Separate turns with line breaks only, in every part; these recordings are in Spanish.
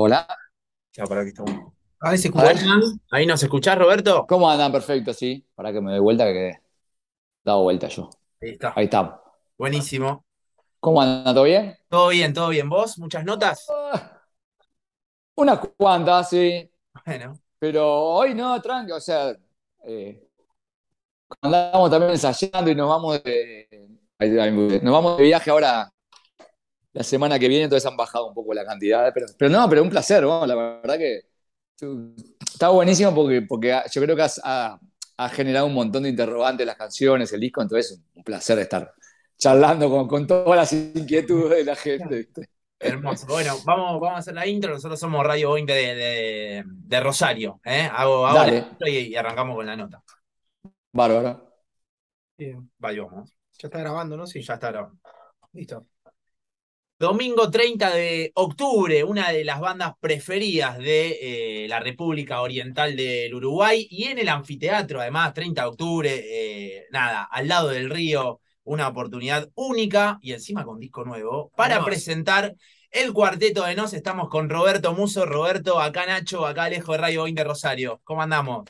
Hola.
Ya, para que estamos. A ver si Ahí nos escuchás, Roberto.
¿Cómo andan? Perfecto, sí. Para que me dé vuelta, que quede dado vuelta yo.
Ahí está.
Ahí está.
Buenísimo.
¿Cómo andan? ¿Todo bien?
Todo bien, todo bien. ¿Vos? ¿Muchas notas?
Ah, unas cuantas, sí.
Bueno.
Pero hoy no, tranqui, o sea, eh, andamos también ensayando y nos vamos de, nos vamos de viaje ahora la semana que viene, entonces han bajado un poco la cantidad. Pero, pero no, pero un placer, la verdad que está buenísimo porque, porque yo creo que ha, generado un montón de interrogantes las canciones, el disco, entonces un placer estar charlando con, con todas las inquietudes de la gente.
Hermoso. Bueno, vamos, vamos a hacer la intro. Nosotros somos Radio 20 de, de, Rosario. ¿eh? Hago, y, arrancamos con la nota.
Bárbaro.
Bien, vamos. Ya está grabando, ¿no? Sí, ya está grabando. Listo. Domingo 30 de octubre, una de las bandas preferidas de eh, la República Oriental del Uruguay y en el anfiteatro, además, 30 de octubre, eh, nada, al lado del río, una oportunidad única y encima con disco nuevo para presentar el cuarteto de Nos. Estamos con Roberto Muso. Roberto, acá Nacho, acá Alejo de Radio 20 Rosario. ¿Cómo andamos?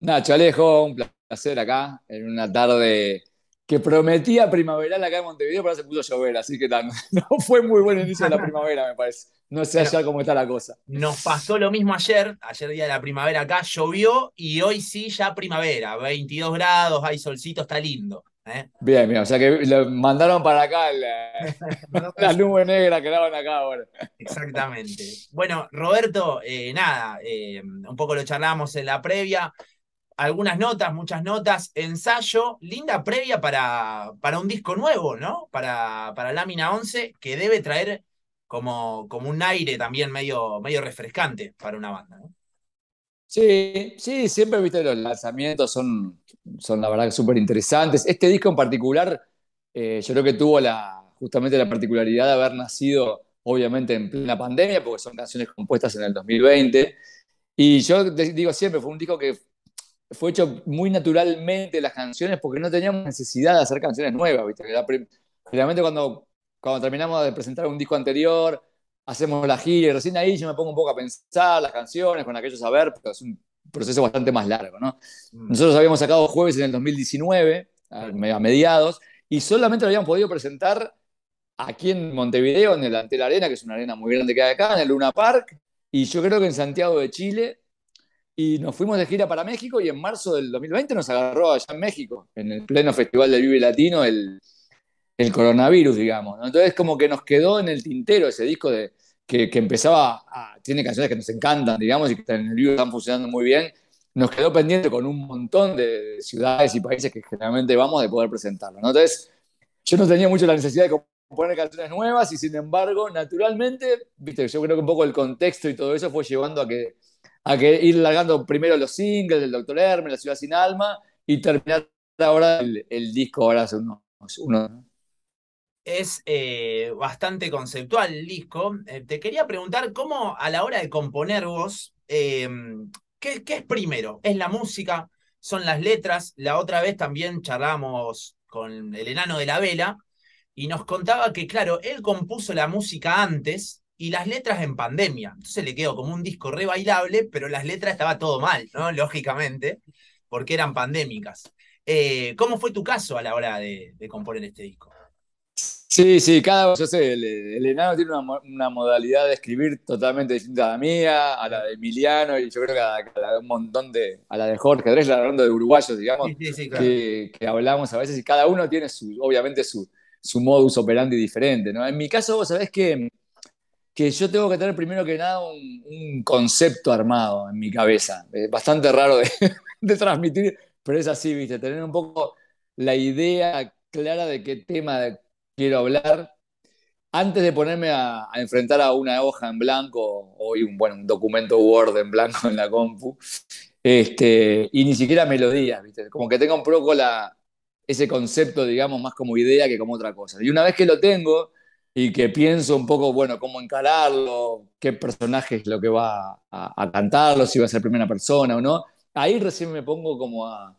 Nacho, Alejo, un placer acá en una tarde que prometía primaveral acá en Montevideo, pero se puso a llover, así que no fue muy buen inicio de la primavera, me parece. No sé allá cómo está la cosa.
Nos pasó lo mismo ayer, ayer día de la primavera acá, llovió y hoy sí ya primavera, 22 grados, hay solcito, está lindo. ¿eh?
Bien, bien, o sea que lo mandaron para acá la, nube negra que daban acá ahora.
Exactamente. Bueno, Roberto, eh, nada, eh, un poco lo charlamos en la previa algunas notas, muchas notas, ensayo, linda previa para, para un disco nuevo, ¿no? Para, para Lámina 11, que debe traer como, como un aire también medio, medio refrescante para una banda, ¿no?
Sí, sí, siempre viste los lanzamientos son, son la verdad súper interesantes. Este disco en particular, eh, yo creo que tuvo la, justamente la particularidad de haber nacido, obviamente, en plena pandemia, porque son canciones compuestas en el 2020. Y yo digo siempre, fue un disco que fue hecho muy naturalmente las canciones porque no teníamos necesidad de hacer canciones nuevas, ¿viste? Generalmente cuando, cuando terminamos de presentar un disco anterior, hacemos la gira y recién ahí yo me pongo un poco a pensar las canciones con aquellos a ver, pero es un proceso bastante más largo, ¿no? Mm. Nosotros habíamos sacado Jueves en el 2019, a mediados, y solamente lo habíamos podido presentar aquí en Montevideo, en el Ante la Arena, que es una arena muy grande que hay acá, en el Luna Park, y yo creo que en Santiago de Chile, y nos fuimos de gira para México y en marzo del 2020 nos agarró allá en México, en el pleno Festival del Vive Latino, el, el coronavirus, digamos. Entonces como que nos quedó en el tintero ese disco de, que, que empezaba, a, tiene canciones que nos encantan, digamos, y que en el vivo están funcionando muy bien. Nos quedó pendiente con un montón de ciudades y países que generalmente vamos de poder presentarlo. Entonces yo no tenía mucho la necesidad de componer canciones nuevas y sin embargo, naturalmente, viste, yo creo que un poco el contexto y todo eso fue llevando a que a que ir largando primero los singles del Dr. Hermes, La Ciudad Sin Alma, y terminar ahora el, disco ahora hace uno.
Es eh, bastante conceptual el disco. Eh, te quería preguntar cómo a la hora de componer vos, em, ¿qué, es primero? ¿Es la música? ¿Son las letras? La otra vez también charlábamos con el enano de la vela y nos contaba que, claro, él compuso la música antes y las letras en pandemia. Entonces le quedó como un disco re bailable, pero las letras estaba todo mal, ¿no? Lógicamente, porque eran pandémicas. Eh, ¿Cómo fue tu caso a la hora de, componer este disco?
Sí, sí, cada yo sé, el, enano tiene una, modalidad de escribir totalmente distinta a la mía, a la de Emiliano, y yo creo que a, la de un montón de, a la de Jorge Dresler, hablando de uruguayos, digamos, que, hablamos a veces, y cada uno tiene su, obviamente su, su modus operandi diferente, ¿no? En mi caso, vos sabés que que yo tengo que tener primero que nada un, concepto armado en mi cabeza. bastante raro de, transmitir, pero es así, ¿viste? Tener un poco la idea clara de qué tema quiero hablar antes de ponerme a, enfrentar a una hoja en blanco o un, bueno, un documento Word en blanco en la compu. Este, y ni siquiera melodías, ¿viste? Como que tenga un poco la, ese concepto, digamos, más como idea que como otra cosa. Y una vez que lo tengo, y que pienso un poco, bueno, cómo encararlo, qué personaje es lo que va a, cantarlo, si va a ser primera persona o no. Ahí recién me pongo como a,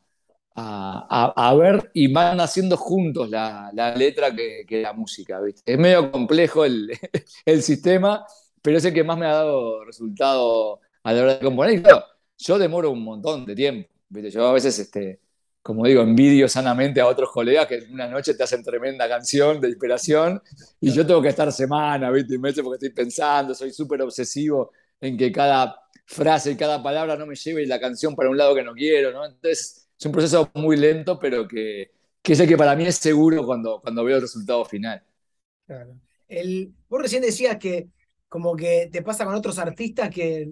a, ver y van haciendo juntos la, la letra que, que, la música, ¿viste? Es medio complejo el, el sistema, pero es el que más me ha dado resultado a la hora de componer. Y claro, yo demoro un montón de tiempo. ¿viste? Yo a veces, este, como digo, envidio sanamente a otros colegas que una noche te hacen tremenda canción de inspiración y yo tengo que estar semana, ¿viste? Y meses porque estoy pensando, soy súper obsesivo en que cada frase y cada palabra no me lleve la canción para un lado que no quiero, ¿no? Entonces es un proceso muy lento, pero que, que es el que para mí es seguro cuando, cuando veo el resultado final.
Claro. El, vos recién decías que como que te pasa con otros artistas que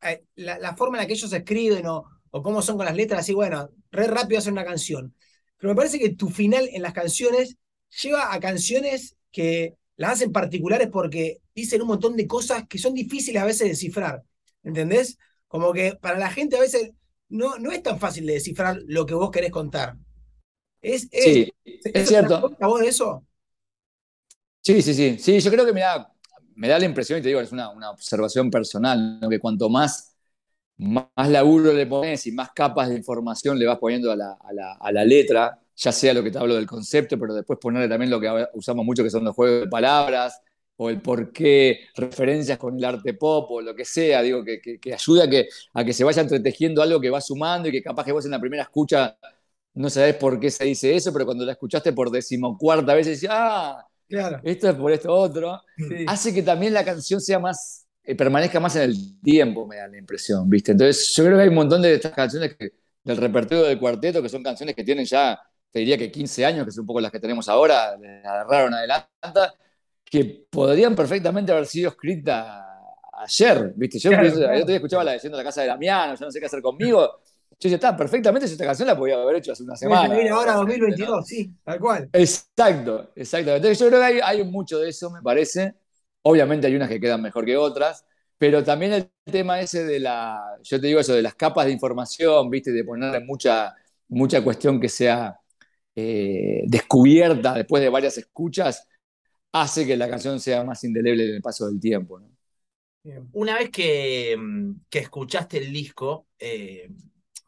eh, la, forma en la que ellos escriben o, o cómo son con las letras, así, bueno, re rápido hacer una canción. Pero me parece que tu final en las canciones lleva a canciones que las hacen particulares porque dicen un montón de cosas que son difíciles a veces de descifrar. ¿Entendés? Como que para la gente a veces no, no es tan fácil de descifrar lo que vos querés contar.
Es, sí, es, cierto.
¿A vos de eso?
Sí, sí, sí. Sí, yo creo que me da, me da la impresión, y te digo, es una, una observación personal, que cuanto más, más laburo le pones y más capas de información le vas poniendo a la, a, la, a la, letra, ya sea lo que te hablo del concepto, pero después ponerle también lo que usamos mucho, que son los juegos de palabras, o el por qué referencias con el arte pop o lo que sea, digo, que, que, ayuda a que, a que se vaya entretejiendo algo que va sumando y que capaz que vos en la primera escucha no sabés por qué se dice eso, pero cuando la escuchaste por decimocuarta vez decís, ah, claro. esto es por esto otro, hace que también la canción sea más, eh, permanezca más en el tiempo, me da la impresión, ¿viste? Entonces yo creo que hay un montón de estas canciones que, del repertorio del cuarteto, que son canciones que tienen ya, te diría que 15 años, que son un poco las que tenemos ahora, de agarraron adelanta, que podrían perfectamente haber sido escritas ayer, ¿viste? Yo, escuchaba la leyenda de la casa de Damiano, yo no sé qué hacer conmigo. Yo decía, está, perfectamente esta canción la podía haber hecho hace una semana.
ahora 2022, sí, tal cual.
Exacto, exacto. Entonces yo creo que hay, hay, mucho de eso, me parece. Obviamente hay unas que quedan mejor que otras, pero también el tema ese de la, yo te digo eso, de las capas de información, ¿viste? De ponerle mucha, mucha cuestión que sea eh, descubierta después de varias escuchas, hace que la canción sea más indeleble en el paso del tiempo.
Una vez que, mm, que, escuchaste el disco, eh,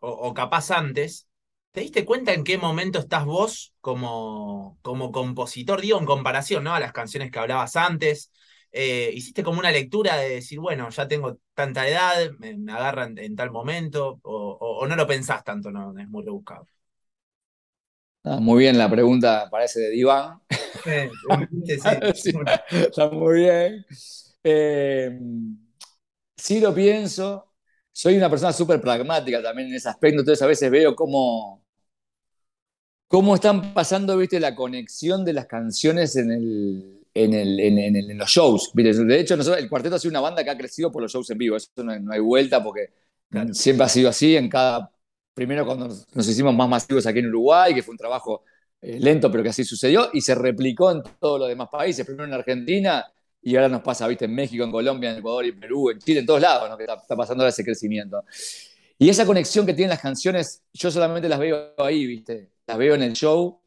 o, capaz antes, ¿te diste cuenta en qué momento estás vos como, como compositor? Digo, en comparación ¿no? a las canciones que hablabas antes. Eh, hiciste como una lectura de decir, bueno, ya tengo tanta edad, me, agarran en, tal momento, o, no lo pensás tanto, no es muy rebuscado.
Ah, muy bien, la pregunta parece de Diván. está muy bien. Eh, sí lo pienso. Soy una persona súper pragmática también en ese aspecto, entonces a veces veo cómo, cómo están pasando, viste, la conexión de las canciones en, el, en, el, en, los shows. De hecho, nosotros, el cuarteto ha sido una banda que ha crecido por los shows en vivo, eso no hay, vuelta porque siempre ha sido así en cada... Primero cuando nos hicimos más masivos aquí en Uruguay, que fue un trabajo eh, lento, pero que así sucedió, y se replicó en todos los demás países, primero en Argentina, y ahora nos pasa, viste, en México, en Colombia, en Ecuador, en Perú, en Chile, en todos lados, ¿no? que está, pasando ahora ese crecimiento. Y esa conexión que tienen las canciones, yo solamente las veo ahí, viste, las veo en el show,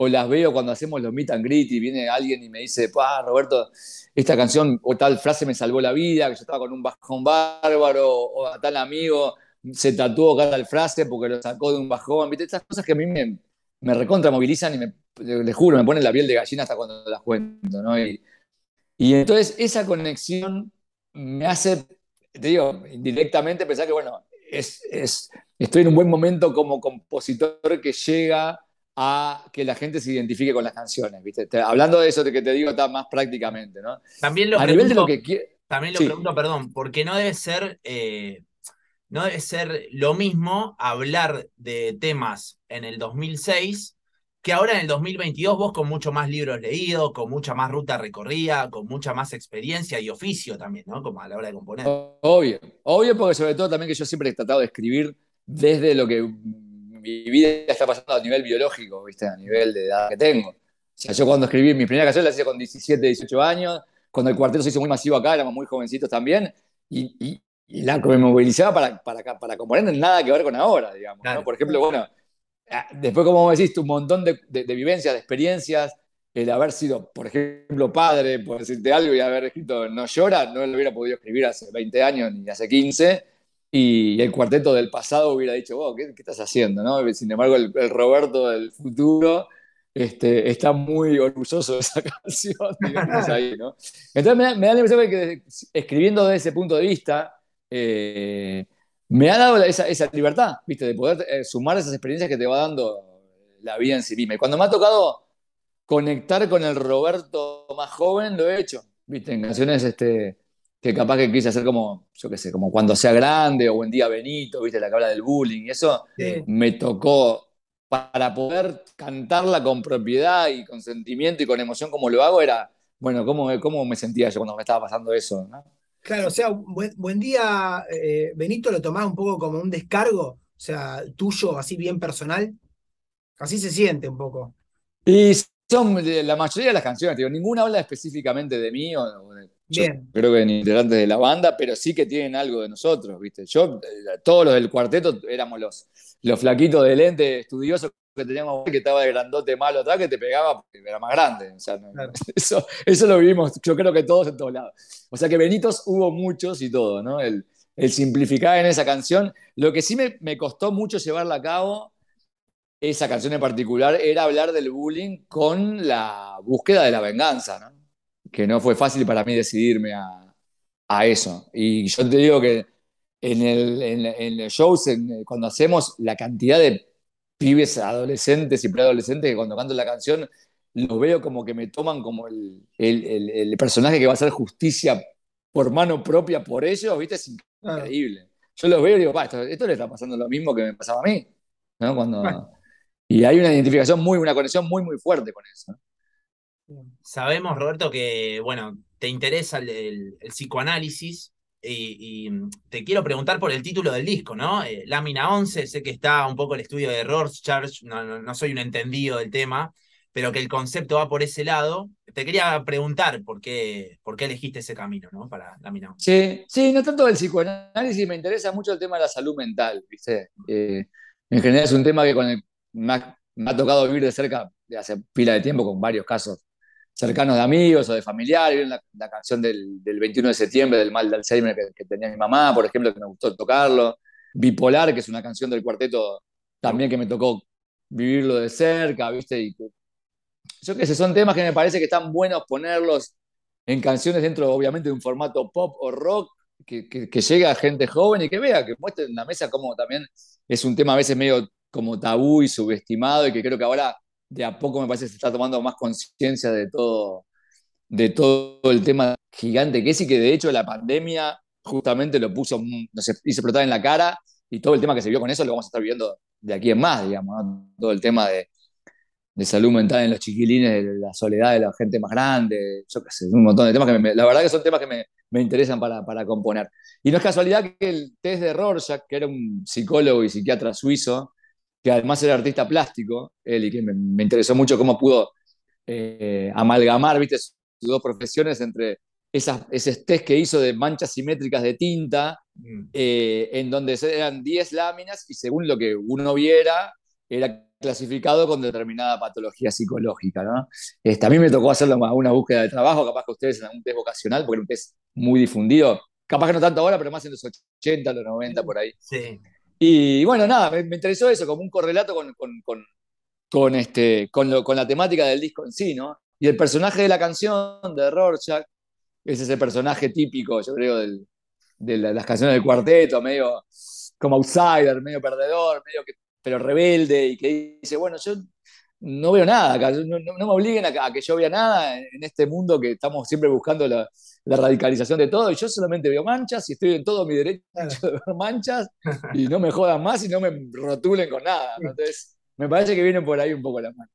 o las veo cuando hacemos los meet and greet y viene alguien y me dice, pa, Roberto, esta canción o tal frase me salvó la vida, que yo estaba con un bajón bárbaro, o a tal amigo se tatuó cada frase porque lo sacó de un bajón, ¿viste? Estas cosas que a mí me, me recontra movilizan y me, les juro, me ponen la piel de gallina hasta cuando las cuento, ¿no? Y, y entonces esa conexión me hace, te digo, indirectamente pensar que, bueno, es, es, estoy en un buen momento como compositor que llega a que la gente se identifique con las canciones, ¿viste? hablando de eso que te digo está más prácticamente, ¿no?
También lo a pregunto, nivel de lo que También lo pregunto, perdón, porque no debe ser eh, no debe ser lo mismo hablar de temas en el 2006 que ahora en el 2022 vos con mucho más libros leídos, con mucha más ruta recorrida, con mucha más experiencia y oficio también, ¿no? Como a la hora de componer.
Obvio, obvio porque sobre todo también que yo siempre he tratado de escribir desde lo que mi vida está pasando a nivel biológico, ¿viste? A nivel de edad que tengo. O sea, yo cuando escribí mi primera canción la hice con 17, 18 años, cuando el cuarteto se hizo muy masivo acá, éramos muy jovencitos también, y, y la que me movilizaba para, para, para componer nada que ver con ahora, digamos. Por ejemplo, bueno, ah, después, como decís, un montón de, de, vivencias, de experiencias, el haber sido, por ejemplo, padre, por decirte algo, y haber escrito No llora, no lo hubiera podido escribir hace 20 años ni hace 15, y el cuarteto del pasado hubiera dicho, wow, ¿qué, estás haciendo? ¿no? Sin embargo, el, Roberto del futuro este, está muy orgulloso de esa canción, digamos, ahí, ¿no? Entonces me, me, da la impresión que escribiendo desde ese punto de vista, eh, me ha dado esa, esa, libertad, ¿viste? De poder eh, sumar esas experiencias que te va dando la vida en sí misma. Y cuando me ha tocado conectar con el Roberto más joven, lo he hecho, ¿viste? En canciones este, que capaz que quise hacer como, yo qué sé, como cuando sea grande o buen día Benito, ¿viste? La que habla del bullying. Y eso sí. me tocó para poder cantarla con propiedad y con sentimiento y con emoción como lo hago, era, bueno, ¿cómo, cómo me sentía yo cuando me estaba pasando eso? ¿no?
Claro, o sea, buen, buen día, eh, Benito, lo tomás un poco como un descargo, o sea, tuyo, así bien personal. Así se siente un poco.
Y son la mayoría de las canciones, digo, ninguna habla específicamente de mí, o, de, bien. creo que ni integrantes de la banda, pero sí que tienen algo de nosotros, ¿viste? Yo, eh, todos los del cuarteto éramos los, los flaquitos de lente estudiosos que teníamos que estaba de grandote malo atrás que te pegaba porque era más grande. O sea, no, claro. eso, eso lo vivimos, yo creo que todos en todos lados. O sea que Benitos hubo muchos y todo, ¿no? El, el simplificar en esa canción. Lo que sí me, me, costó mucho llevarla a cabo, esa canción en particular, era hablar del bullying con la búsqueda de la venganza, ¿no? Que no fue fácil para mí decidirme a, a eso. Y yo te digo que en el, en, en el shows, en, cuando hacemos la cantidad de pibes adolescentes y preadolescentes que cuando canto la canción los veo como que me toman como el, el, el, personaje que va a hacer justicia por mano propia por ellos, ¿viste? Es increíble. Yo los veo y digo, esto, esto, le está pasando lo mismo que me pasaba a mí, ¿no? Cuando... Bueno. Y hay una identificación muy, una conexión muy, muy fuerte con eso.
Sabemos, Roberto, que, bueno, te interesa el, psicoanálisis, y, y, te quiero preguntar por el título del disco, ¿no? Eh, Lámina 11, sé que está un poco el estudio de Rorschach, no, no, no, soy un entendido del tema, pero que el concepto va por ese lado. Te quería preguntar por qué, por qué elegiste ese camino, ¿no? Para Lámina 11.
Sí, sí, no tanto el psicoanálisis, me interesa mucho el tema de la salud mental, ¿viste? Eh, en general es un tema que con el, me, ha, me ha tocado vivir de cerca de hace pila de tiempo con varios casos cercanos de amigos o de familiares, la, canción del, del, 21 de septiembre del mal de Alzheimer que, tenía mi mamá, por ejemplo, que me gustó tocarlo, Bipolar, que es una canción del cuarteto también que me tocó vivirlo de cerca, ¿viste? Y que, yo son temas que me parece que están buenos ponerlos en canciones dentro, obviamente, de un formato pop o rock, que, que, que llegue a gente joven y que vea, que muestre en la mesa cómo también es un tema a veces medio como tabú y subestimado y que creo que ahora de a poco me parece que se está tomando más conciencia de todo, de todo el tema gigante que es y que de hecho la pandemia justamente lo puso, nos hizo explotar en la cara y todo el tema que se vio con eso lo vamos a estar viendo de aquí en más, digamos, todo el tema de, salud mental en los chiquilines, la soledad de la gente más grande, yo qué sé, un montón de temas que me, la verdad que son temas que me, me interesan para, para, componer. Y no es casualidad que el test de Rorschach, que era un psicólogo y psiquiatra suizo, que además era artista plástico, él, y que me, me interesó mucho cómo pudo eh, amalgamar, viste, sus dos profesiones entre esas, esos test que hizo de manchas simétricas de tinta, mm. eh, en donde eran 10 láminas y según lo que uno viera, era clasificado con determinada patología psicológica. ¿no? Este, a mí me tocó hacerlo una búsqueda de trabajo, capaz que ustedes en un test vocacional, porque era un test muy difundido, capaz que no tanto ahora, pero más en los 80, los 90, por ahí.
Sí.
Y bueno, nada, me, interesó eso, como un correlato con, con, con, este, con, lo, con, la temática del disco en sí, ¿no? Y el personaje de la canción de Rorschach es ese personaje típico, yo creo, del, de la, las canciones del cuarteto, medio como outsider, medio perdedor, pero rebelde, y que dice, bueno, yo no veo nada acá, no, no, me obliguen a, a, que yo vea nada en, este mundo que estamos siempre buscando la, la radicalización de todo, y yo solamente veo manchas y estoy en todo mi derecho de ver manchas y no me jodan más y no me rotulen con nada. ¿no? Entonces, me parece que vienen por ahí un poco la mano.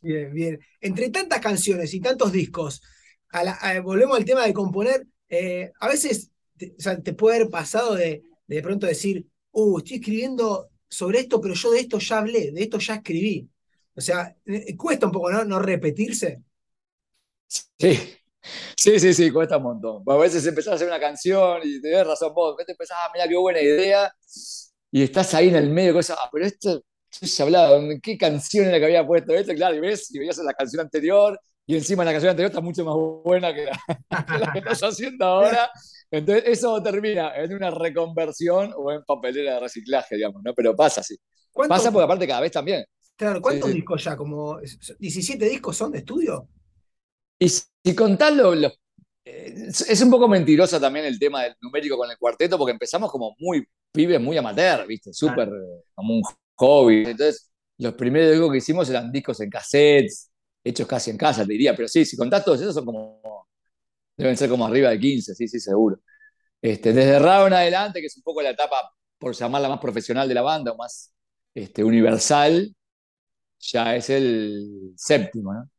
Bien, bien. Entre tantas canciones y tantos discos, a la, a, volvemos al tema de componer, eh, a veces te, o sea, te, puede haber pasado de, de pronto decir, uh, estoy escribiendo sobre esto, pero yo de esto ya hablé, de esto ya escribí. O sea, eh, cuesta un poco, ¿no? No repetirse.
Sí, Sí, sí, sí, cuesta un montón. A veces empezás a hacer una canción y te das razón vos, te empezás, ah, mira qué buena idea, y estás ahí en el medio, cosa, ah, pero esto, yo ya hablaba, ¿qué canción era que había puesto esto? Claro, y ves, y veías la canción anterior, y encima la canción anterior está mucho más buena que la que, la que estás haciendo ahora. Entonces, eso termina en una reconversión o en papelera de reciclaje, digamos, ¿no? Pero pasa así. Pasa porque aparte cada vez también
Claro, ¿cuántos discos ya? ¿Como 17 discos son de estudio?
Y si contarlo, eh, es un poco mentiroso también el tema del numérico con el cuarteto, porque empezamos como muy pibes, muy amateur, ¿viste? Súper como un hobby. Entonces, los primeros discos que hicimos eran discos en cassettes, hechos casi en casa, te diría. Pero sí, si contás todos esos son como. Deben ser como arriba de 15, sí, sí, seguro. Este, desde Raro en adelante, que es un poco la etapa, por llamarla más profesional de la banda, o más este, universal, ya es el séptimo, ¿no?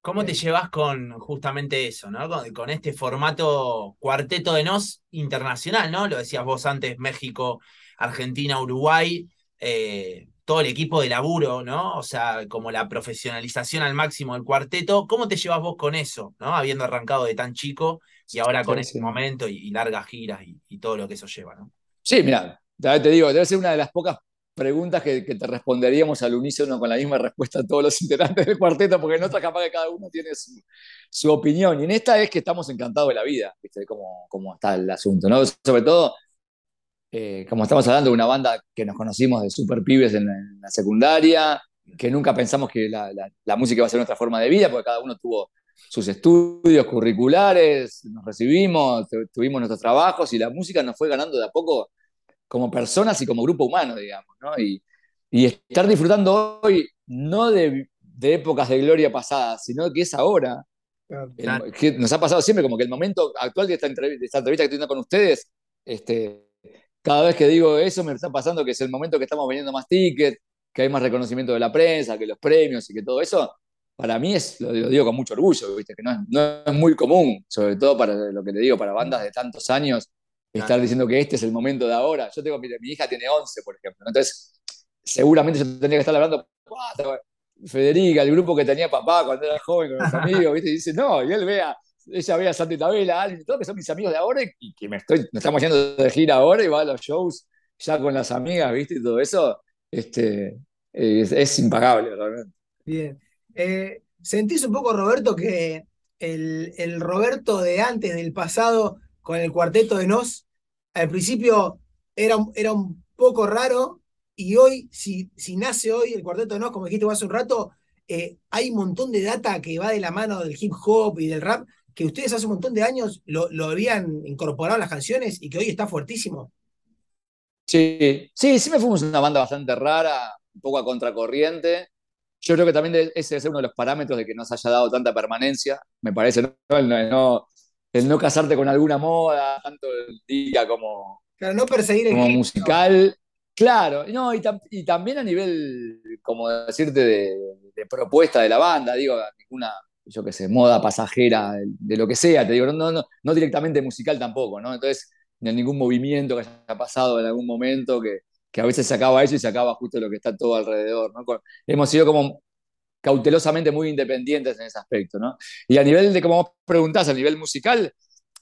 ¿Cómo te llevas con justamente eso, ¿no? Con, este formato cuarteto de nos internacional, ¿no? Lo decías vos antes, México, Argentina, Uruguay, eh, todo el equipo de laburo, ¿no? O sea, como la profesionalización al máximo del cuarteto. ¿Cómo te llevas vos con eso, ¿no? Habiendo arrancado de tan chico y ahora con ese momento y, largas giras y, todo lo que eso lleva, ¿no?
Sí, mira, te digo, debe ser una de las pocas preguntas que, te responderíamos al unísono con la misma respuesta a todos los integrantes del cuarteto, porque en otra capaz que cada uno tiene su, opinión. Y en esta es que estamos encantados de la vida, ¿viste? Cómo, cómo está el asunto, ¿no? Sobre todo, eh, como estamos hablando de una banda que nos conocimos de super pibes en, la secundaria, que nunca pensamos que la, música iba a ser nuestra forma de vida, porque cada uno tuvo sus estudios curriculares, nos recibimos, tuvimos nuestros trabajos y la música nos fue ganando de a poco como personas y como grupo humano, digamos, ¿no? Y, y estar disfrutando hoy, no de, de, épocas de gloria pasadas, sino que es ahora. que nos ha pasado siempre como que el momento actual de esta, entrevista, esta entrevista que estoy teniendo con ustedes, este, cada vez que digo eso me está pasando que es el momento que estamos vendiendo más tickets, que hay más reconocimiento de la prensa, que los premios y que todo eso, para mí es, lo, digo con mucho orgullo, ¿viste? que no es, no es, muy común, sobre todo para lo que te digo, para bandas de tantos años, estar diciendo que este es el momento de ahora. Yo tengo, mi hija tiene 11, por ejemplo. Entonces, seguramente yo tendría que estar hablando, Federica, el grupo que tenía papá cuando era joven con los amigos, ¿viste? Y dice, no, y él vea, ella ve a Santa Isabela, todos que son mis amigos de ahora y que me estoy, nos estamos yendo de gira ahora y va a los shows ya con las amigas, ¿viste? Y todo eso, este, es, impagable realmente.
Bien. Eh, ¿Sentís un poco, Roberto, que el, el Roberto de antes, del pasado, con el cuarteto de Nos, al principio era, era un poco raro y hoy, si, si nace hoy el cuarteto de Nos, como dijiste hace un rato, eh, hay un montón de data que va de la mano del hip hop y del rap que ustedes hace un montón de años lo, lo habían incorporado a las canciones y que hoy está fuertísimo.
Sí, sí, me fuimos una banda bastante rara, un poco a contracorriente. Yo creo que también ese es uno de los parámetros de que nos haya dado tanta permanencia, me parece, no el no casarte con alguna moda, tanto el día como,
claro, no perseguir el
como musical. Claro, no, y, también a nivel, como decirte, de, propuesta de la banda, digo, ninguna, yo qué sé, moda pasajera, de, lo que sea, te digo, no, no, no directamente musical tampoco, ¿no? Entonces, ni ningún movimiento que haya pasado en algún momento que, que a veces se acaba eso y se acaba justo lo que está todo alrededor, ¿no? Hemos sido como cautelosamente muy independientes en ese aspecto, ¿no? Y a nivel de, como vos preguntás, a nivel musical,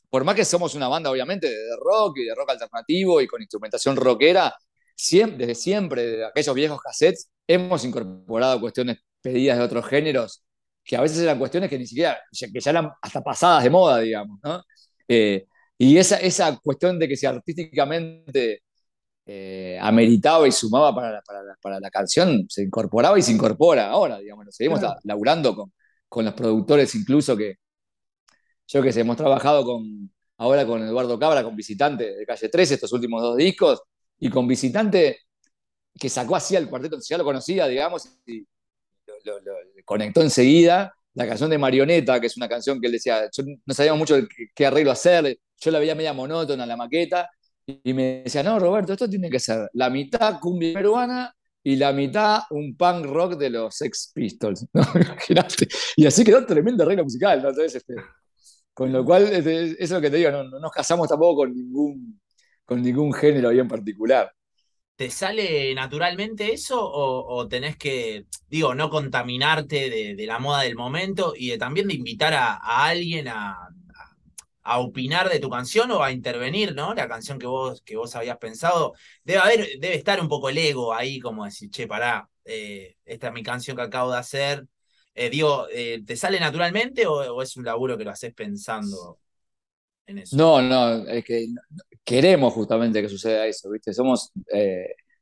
por más que somos una banda, obviamente, de rock y de rock alternativo y con instrumentación rockera, desde siempre, de aquellos viejos cassettes, hemos incorporado cuestiones pedidas de otros géneros, que a veces eran cuestiones que ni siquiera, que ya eran hasta pasadas de moda, digamos, ¿no? Eh, y esa, esa cuestión de que si artísticamente eh, ameritaba y sumaba para la, para, la, canción, se incorporaba y se incorpora ahora, digamos, seguimos laburando con, con los productores incluso que, yo que sé, hemos trabajado con, ahora con Eduardo Cabra, con Visitante de Calle 13, estos últimos dos discos, y con Visitante que sacó así al cuarteto, ya lo conocía, digamos, y lo, conectó enseguida. La canción de Marioneta, que es una canción que él decía, no sabíamos mucho qué arreglo hacer, yo la veía media monótona, la maqueta, y me decía, no, Roberto, esto tiene que ser la mitad cumbia peruana y la mitad un punk rock de los Sex Pistols. ¿no? Y así quedó tremenda regla musical. ¿no? Entonces, este, con lo cual, este, eso es lo que te digo, no, nos casamos tampoco con ningún, con ningún género ahí en particular.
¿Te sale naturalmente eso o, tenés que, digo, no contaminarte de, la moda del momento y también de invitar a alguien a, a opinar de tu canción o a intervenir, ¿no? La canción que vos, que vos habías pensado. Debe haber, debe estar un poco el ego ahí, como decir, che, pará, eh, esta es mi canción que acabo de hacer. Eh, digo, eh, ¿te sale naturalmente o, es un laburo que lo haces pensando en eso?
No, no, es que queremos justamente que suceda eso, ¿viste? Somos,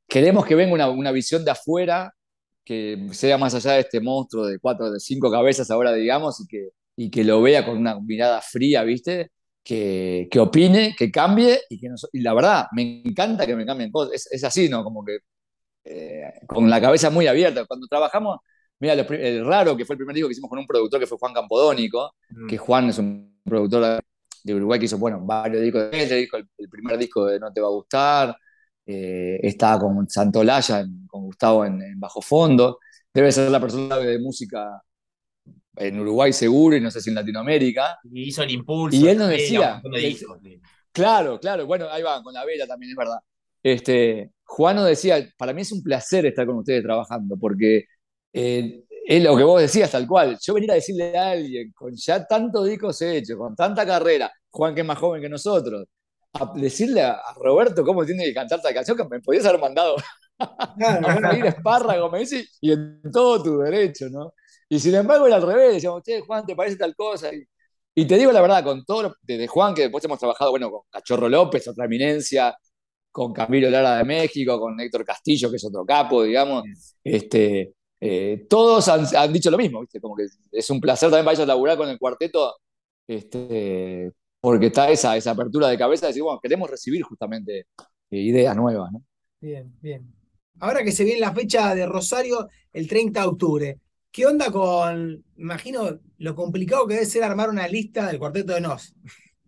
queremos que venga una, una visión de afuera que sea más allá de este monstruo de cuatro, de cinco cabezas ahora, digamos, y que, y que lo vea con una mirada fría, ¿viste? Que, que opine, que cambie, y que y la verdad, me encanta que me cambien cosas. Es, es así, ¿no? Como que eh, con la cabeza muy abierta. Cuando trabajamos, mira, lo, el raro que fue el primer disco que hicimos con un productor que fue Juan Campodónico, mm. que Juan es un productor de Uruguay que hizo, bueno, varios discos de este disco, el, primer disco de No Te Va a Gustar, eh, estaba con Santolaya, con Gustavo en, Bajo Fondo, debe ser la persona de música en Uruguay seguro y no sé si en Latinoamérica.
Y hizo el impulso.
Y él nos decía, claro, claro, bueno, ahí va, con la vela también, es verdad. Este, Juan nos decía, para mí es un placer estar con ustedes trabajando, porque eh, es lo que vos decías tal cual. Yo venir a decirle a alguien, con ya tantos discos hechos, con tanta carrera, Juan que es más joven que nosotros, a decirle a, Roberto cómo tiene que cantar esta canción, que me podías haber mandado a ir espárrago, me dice, y en todo tu derecho, ¿no? Y sin embargo era al revés, decíamos, che, Juan, ¿te parece tal cosa? Y, te digo la verdad, con todo, desde Juan, que después hemos trabajado, bueno, con Cachorro López, otra eminencia, con Camilo Lara de México, con Héctor Castillo, que es otro capo, digamos, este, eh, todos han, dicho lo mismo, ¿viste? Como que es un placer también para ellos laburar con el cuarteto, este, porque está esa, esa apertura de cabeza de decir, bueno, queremos recibir justamente eh, ideas nuevas, ¿no?
Bien, bien. Ahora que se viene la fecha de Rosario, el 30 de octubre, ¿qué onda con, imagino, lo complicado que debe ser armar una lista del cuarteto de Nos?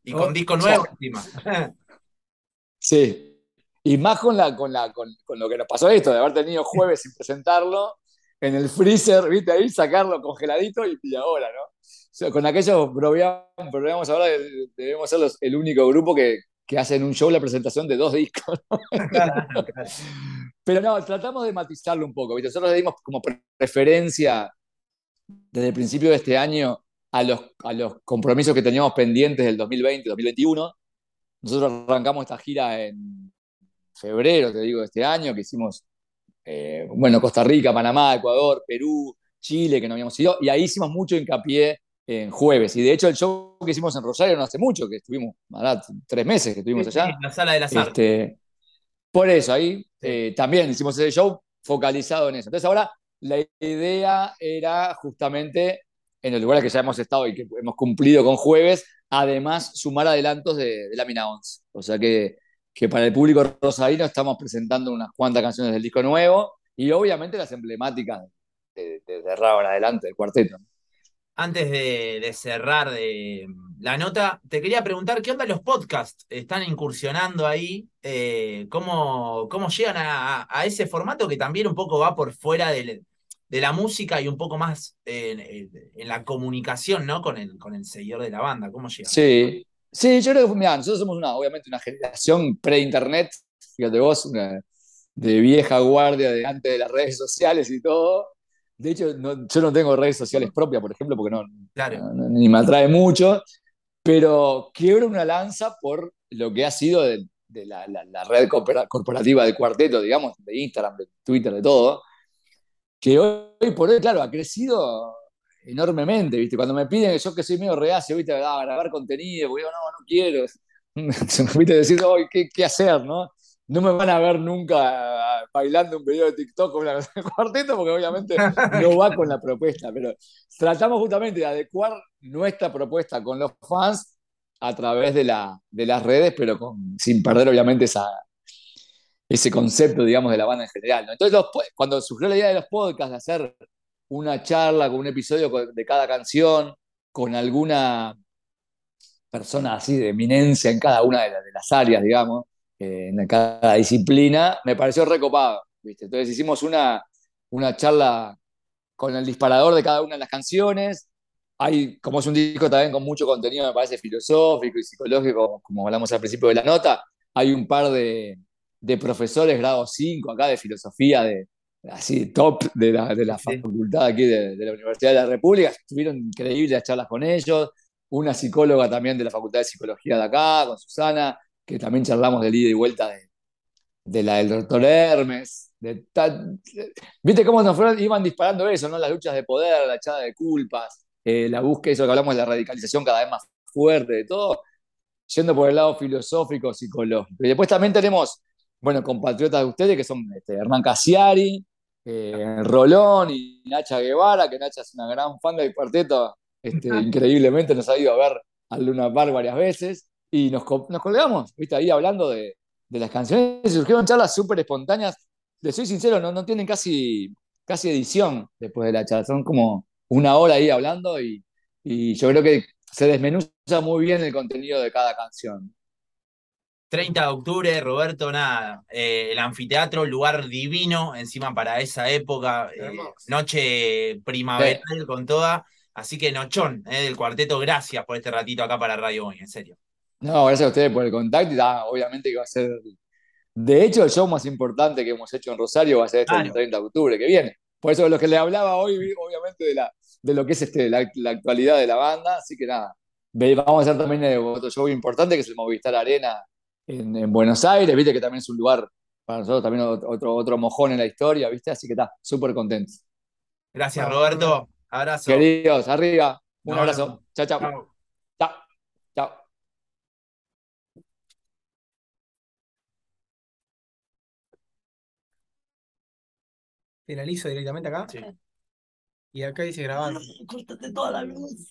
Y con disco nuevo encima.
Sí, y más con, la, con, la, con, lo que nos pasó esto, de haber tenido jueves sin presentarlo, en el freezer, viste ahí, sacarlo congeladito y, ahora, ¿no? con aquellos programas ahora debemos ser el único grupo que, que hacen un show la presentación de dos discos. Pero no, tratamos de matizarlo un poco. ¿viste? Nosotros le dimos como preferencia desde el principio de este año a los, a los compromisos que teníamos pendientes del 2020-2021. Nosotros arrancamos esta gira en febrero, te digo, de este año, que hicimos, eh, bueno, Costa Rica, Panamá, Ecuador, Perú, Chile, que no habíamos ido, y ahí hicimos mucho hincapié en jueves. Y de hecho, el show que hicimos en Rosario no hace mucho, que estuvimos, tres meses que estuvimos allá.
en la sala de las
este, Por eso, ahí eh, también hicimos ese show focalizado en eso. Entonces, ahora la idea era justamente en los lugares que ya hemos estado y que hemos cumplido con jueves, además sumar adelantos de, de Lámina 11. O sea que que para el público rosarino estamos presentando unas cuantas canciones del disco nuevo y obviamente las emblemáticas de, de, de adelante, del cuarteto.
Antes de, cerrar de la nota, te quería preguntar qué onda los podcasts. ¿Están incursionando ahí? Eh, ¿cómo, ¿cómo, llegan a, ese formato que también un poco va por fuera de, la música y un poco más en, la comunicación ¿no? con, el, con el seguidor de la banda? ¿Cómo llegan?
Sí, Sí, yo creo que, mira, nosotros somos una, obviamente una generación pre-internet, fíjate vos, de vieja guardia de antes de las redes sociales y todo. De hecho, yo no tengo redes sociales propias, por ejemplo, porque no, ni me atrae mucho, pero quiero una lanza por lo que ha sido de, la, la, red corporativa del cuarteto, digamos, de Instagram, de Twitter, de todo, que hoy por hoy, claro, ha crecido enormemente, ¿viste? Cuando me piden, yo que soy medio reacio, ¿viste? A grabar contenido, porque yo no, no quiero. ¿Viste? Decir, hoy ¿qué, ¿qué, hacer, no? No me van a ver nunca bailando un video de TikTok con una cuarteto, porque obviamente no va con la propuesta, pero tratamos justamente de adecuar nuestra propuesta con los fans a través de, la, de las redes, pero con, sin perder obviamente esa, ese concepto, digamos, de la banda en general. Entonces, cuando surgió la idea de los podcasts, de hacer una charla con un episodio de cada canción, con alguna persona así de eminencia en cada una de, las áreas, digamos, eh, en cada disciplina, me pareció recopado. Entonces hicimos una, una charla con el disparador de cada una de las canciones. Hay, como es un disco también con mucho contenido, me parece filosófico y psicológico, como hablamos al principio de la nota, hay un par de, de profesores grado 5 acá de filosofía de, así top de la, de la facultad aquí de, la Universidad de la República. Estuvieron increíbles las charlas con ellos. Una psicóloga también de la Facultad de Psicología de acá, con Susana, que también charlamos del ida y vuelta de, de la del doctor Hermes. De ¿Viste cómo nos fueron, iban disparando eso, ¿no? Las luchas de poder, la echada de culpas, eh, la búsqueda, eso que hablamos de la radicalización cada vez más fuerte, de todo, yendo por el lado filosófico, psicológico. Y después también tenemos, bueno, compatriotas de ustedes, que son este, Hernán Casiari, eh, Rolón y Nacha Guevara, que Nacha es una gran fan del cuarteto, este, increíblemente nos ha ido a ver al Luna Park varias veces y nos, nos colgamos, ¿viste? Ahí hablando de, de las canciones y surgieron charlas súper espontáneas. Les soy sincero, no, no tienen casi, casi edición después de la charla, son como una hora ahí hablando y, y yo creo que se desmenuza muy bien el contenido de cada canción.
30 de octubre, Roberto, nada, eh, el anfiteatro, lugar divino, encima para esa época, eh, noche primaveral con toda, así que nochón eh, del cuarteto, gracias por este ratito acá para Radio Hoy, en serio.
No, gracias a ustedes por el contacto y obviamente que va a ser, de hecho, el show más importante que hemos hecho en Rosario va a ser este 30 de octubre que viene. Por eso lo que le hablaba hoy, obviamente, de, la, de lo que es este, la, actualidad de la banda, así que nada, vamos a hacer también otro show importante que es el Movistar Arena en, Buenos Aires, viste que también es un lugar para nosotros también otro, otro mojón en la historia, viste, así que está, súper contento.
Gracias, Roberto. Abrazo.
Queridos, arriba. Un abrazo. Chao, chao. Chao. Chao.
Finalizo directamente acá. Sí. Y acá dice grabar.
Córtate toda la luz.